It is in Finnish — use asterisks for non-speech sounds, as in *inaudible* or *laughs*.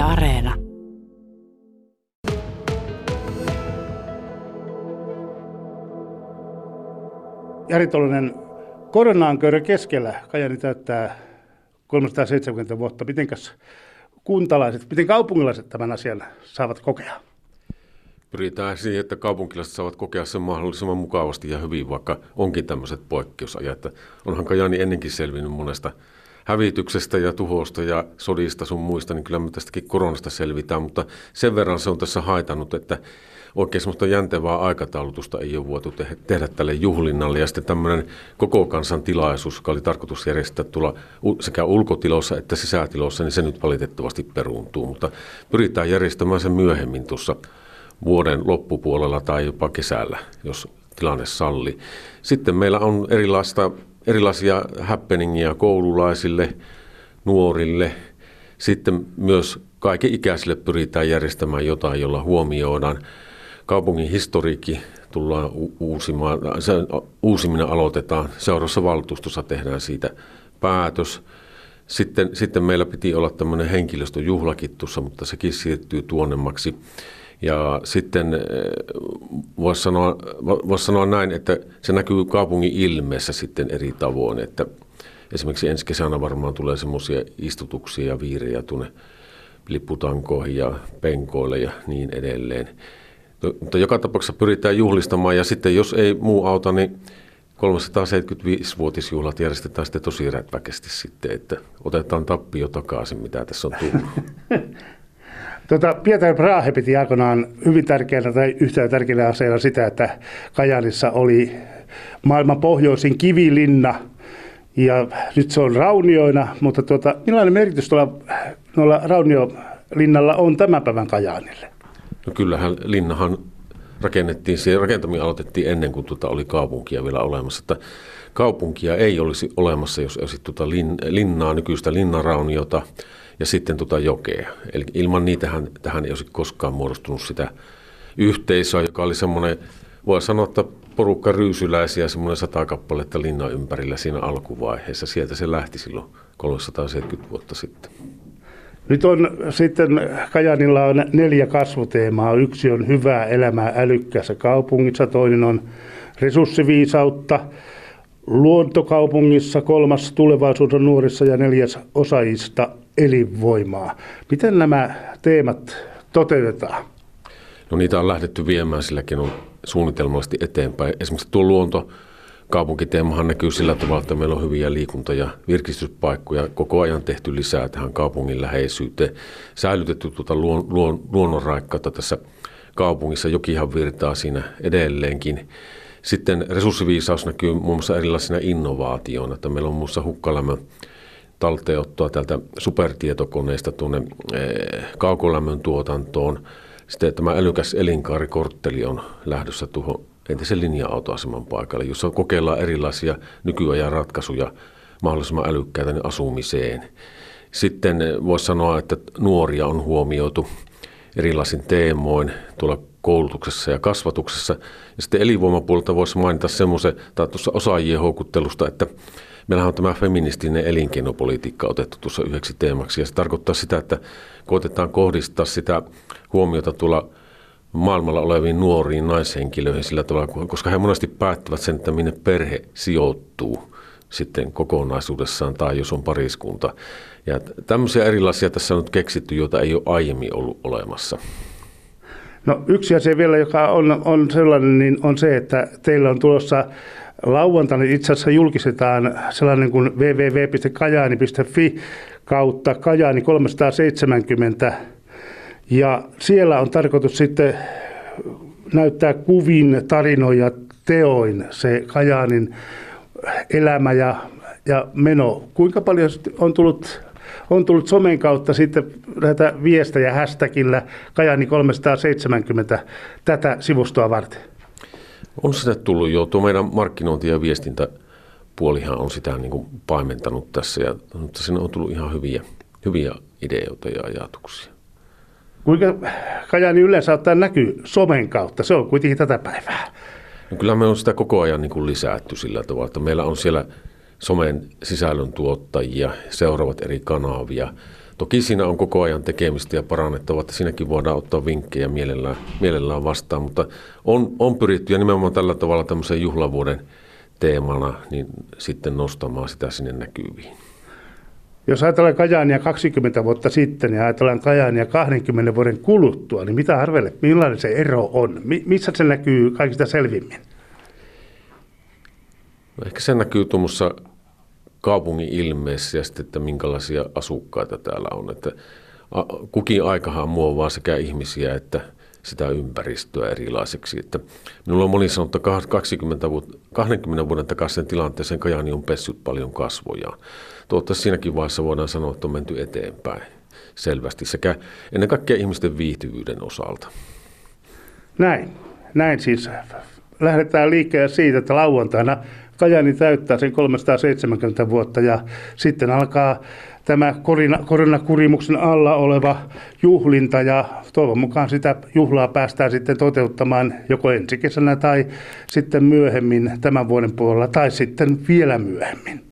Yle Areena. Jari Tolonen, koronaan köyrä keskellä Kajani täyttää 370 vuotta. Mitenkäs kuntalaiset, miten kaupungilaiset tämän asian saavat kokea? Pyritään siihen, että kaupunkilaiset saavat kokea sen mahdollisimman mukavasti ja hyvin, vaikka onkin tämmöiset poikkeusajat. Onhan Kajani ennenkin selvinnyt monesta hävityksestä ja tuhosta ja sodista sun muista, niin kyllä me tästäkin koronasta selvitään, mutta sen verran se on tässä haitannut, että oikein semmoista jäntevää aikataulutusta ei ole voitu te- tehdä tälle juhlinnalle. Ja sitten tämmöinen koko kansan tilaisuus, joka oli tarkoitus järjestää tulla sekä ulkotilossa että sisätilossa, niin se nyt valitettavasti peruuntuu. Mutta pyritään järjestämään sen myöhemmin tuossa vuoden loppupuolella tai jopa kesällä, jos tilanne salli. Sitten meillä on erilaista, erilaisia happeningia koululaisille, nuorille. Sitten myös kaiken ikäisille pyritään järjestämään jotain, jolla huomioidaan kaupungin historiikki tullaan uusimaan, se uusiminen aloitetaan. Seuraavassa valtuustossa tehdään siitä päätös. Sitten, sitten meillä piti olla tämmöinen henkilöstöjuhlakin tuossa, mutta sekin siirtyy tuonnemmaksi. Ja sitten eh, voisi sanoa, vois sanoa näin, että se näkyy kaupungin ilmeessä sitten eri tavoin, että esimerkiksi ensi kesänä varmaan tulee semmoisia istutuksia ja viirejä tuonne lipputankoihin ja penkoille ja niin edelleen. No, mutta joka tapauksessa pyritään juhlistamaan ja sitten jos ei muu auta, niin 375-vuotisjuhlat järjestetään sitten tosi rätväkästi sitten, että otetaan tappio takaisin, mitä tässä on tullut. *laughs* Tota, Pietari Brahe piti aikoinaan hyvin tärkeänä tai yhtä tärkeänä asiana sitä, että Kajanissa oli maailman pohjoisin kivilinna ja nyt se on raunioina, mutta tuota, millainen merkitys tuolla, noilla rauniolinnalla on tämän päivän Kajaanille? No kyllähän linnahan rakennettiin, se rakentaminen aloitettiin ennen kuin tuota oli kaupunkia vielä olemassa. Että kaupunkia ei olisi olemassa, jos olisi tuota lin, linnaa, nykyistä linnarauniota ja sitten tuota jokea. Eli ilman niitähän tähän ei olisi koskaan muodostunut sitä yhteisöä, joka oli semmoinen, voi sanoa, että porukka ryysyläisiä, semmoinen sata kappaletta linnan ympärillä siinä alkuvaiheessa. Sieltä se lähti silloin 370 vuotta sitten. Nyt on sitten, Kajanilla on neljä kasvuteemaa. Yksi on hyvää elämää älykkäässä kaupungissa, toinen on resurssiviisautta, luontokaupungissa, kolmas tulevaisuuden nuorissa ja neljäs osaajista elinvoimaa. Miten nämä teemat toteutetaan? No niitä on lähdetty viemään, silläkin on suunnitelmallisesti eteenpäin. Esimerkiksi tuo luonto, kaupunkiteemahan näkyy sillä tavalla, että meillä on hyviä liikunta- ja virkistyspaikkoja koko ajan tehty lisää tähän kaupungin läheisyyteen. Säilytetty tuota luon, luon, luonnonraikkautta tässä kaupungissa, jokihan virtaa siinä edelleenkin. Sitten resurssiviisaus näkyy muun muassa erilaisina innovaatioina, että meillä on muun muassa hukkalämmön talteenottoa täältä supertietokoneista tuonne eh, kaukolämmön tuotantoon. Sitten tämä älykäs elinkaarikortteli on lähdössä tuohon entisen linja-autoaseman paikalle, jossa kokeillaan erilaisia nykyajan ratkaisuja mahdollisimman älykkäitä asumiseen. Sitten voisi sanoa, että nuoria on huomioitu erilaisin teemoin tuolla koulutuksessa ja kasvatuksessa. Ja sitten elinvoimapuolelta voisi mainita semmoisen, tai tuossa osaajien houkuttelusta, että meillähän on tämä feministinen elinkeinopolitiikka otettu tuossa yhdeksi teemaksi. Ja se tarkoittaa sitä, että koitetaan kohdistaa sitä huomiota tuolla maailmalla oleviin nuoriin naishenkilöihin sillä tavalla, koska he monesti päättävät sen, että minne perhe sijoittuu sitten kokonaisuudessaan tai jos on pariskunta. Ja tämmöisiä erilaisia tässä on nyt keksitty, joita ei ole aiemmin ollut olemassa. No yksi asia vielä, joka on, on sellainen, niin on se, että teillä on tulossa lauantaina itse asiassa julkistetaan sellainen kuin www.kajaani.fi kautta Kajaani 370 ja siellä on tarkoitus sitten näyttää kuvin, tarinoja, teoin se Kajaanin elämä ja, ja meno. Kuinka paljon on tullut, on tullut somen kautta sitten näitä viestejä hashtagillä Kajani 370 tätä sivustoa varten? On sitä tullut jo. Tuo meidän markkinointi- ja viestintäpuolihan on sitä niin kuin paimentanut tässä, ja, mutta sinne on tullut ihan hyviä, hyviä ideoita ja ajatuksia. Kuinka Kajani yleensä ottaa näkyy somen kautta? Se on kuitenkin tätä päivää. No kyllä me on sitä koko ajan niin kuin lisätty sillä tavalla, että meillä on siellä somen sisällön tuottajia, seuraavat eri kanavia. Toki siinä on koko ajan tekemistä ja parannettava, että siinäkin voidaan ottaa vinkkejä mielellään, mielellään vastaan, mutta on, on pyritty ja nimenomaan tällä tavalla tämmöisen juhlavuoden teemana niin sitten nostamaan sitä sinne näkyviin. Jos ajatellaan Kajaania 20 vuotta sitten ja ajatellaan Kajaania 20 vuoden kuluttua, niin mitä arvelet, millainen se ero on? Missä se näkyy kaikista selvimmin? No ehkä se näkyy tuommoissa kaupungin ilmeessä ja sitten, että minkälaisia asukkaita täällä on. Että kukin aikahan muovaa sekä ihmisiä että sitä ympäristöä erilaiseksi. Että minulla on moni sanonut, että 20, vuotta, 20 vuoden takaisin tilanteeseen Kajani on pessyt paljon kasvojaan. Toivottavasti siinäkin vaiheessa voidaan sanoa, että on menty eteenpäin selvästi sekä ennen kaikkea ihmisten viihtyvyyden osalta. Näin. Näin siis lähdetään liikkeelle siitä, että lauantaina Kajani täyttää sen 370 vuotta ja sitten alkaa tämä koronakurimuksen alla oleva juhlinta ja toivon mukaan sitä juhlaa päästään sitten toteuttamaan joko ensi kesänä tai sitten myöhemmin tämän vuoden puolella tai sitten vielä myöhemmin.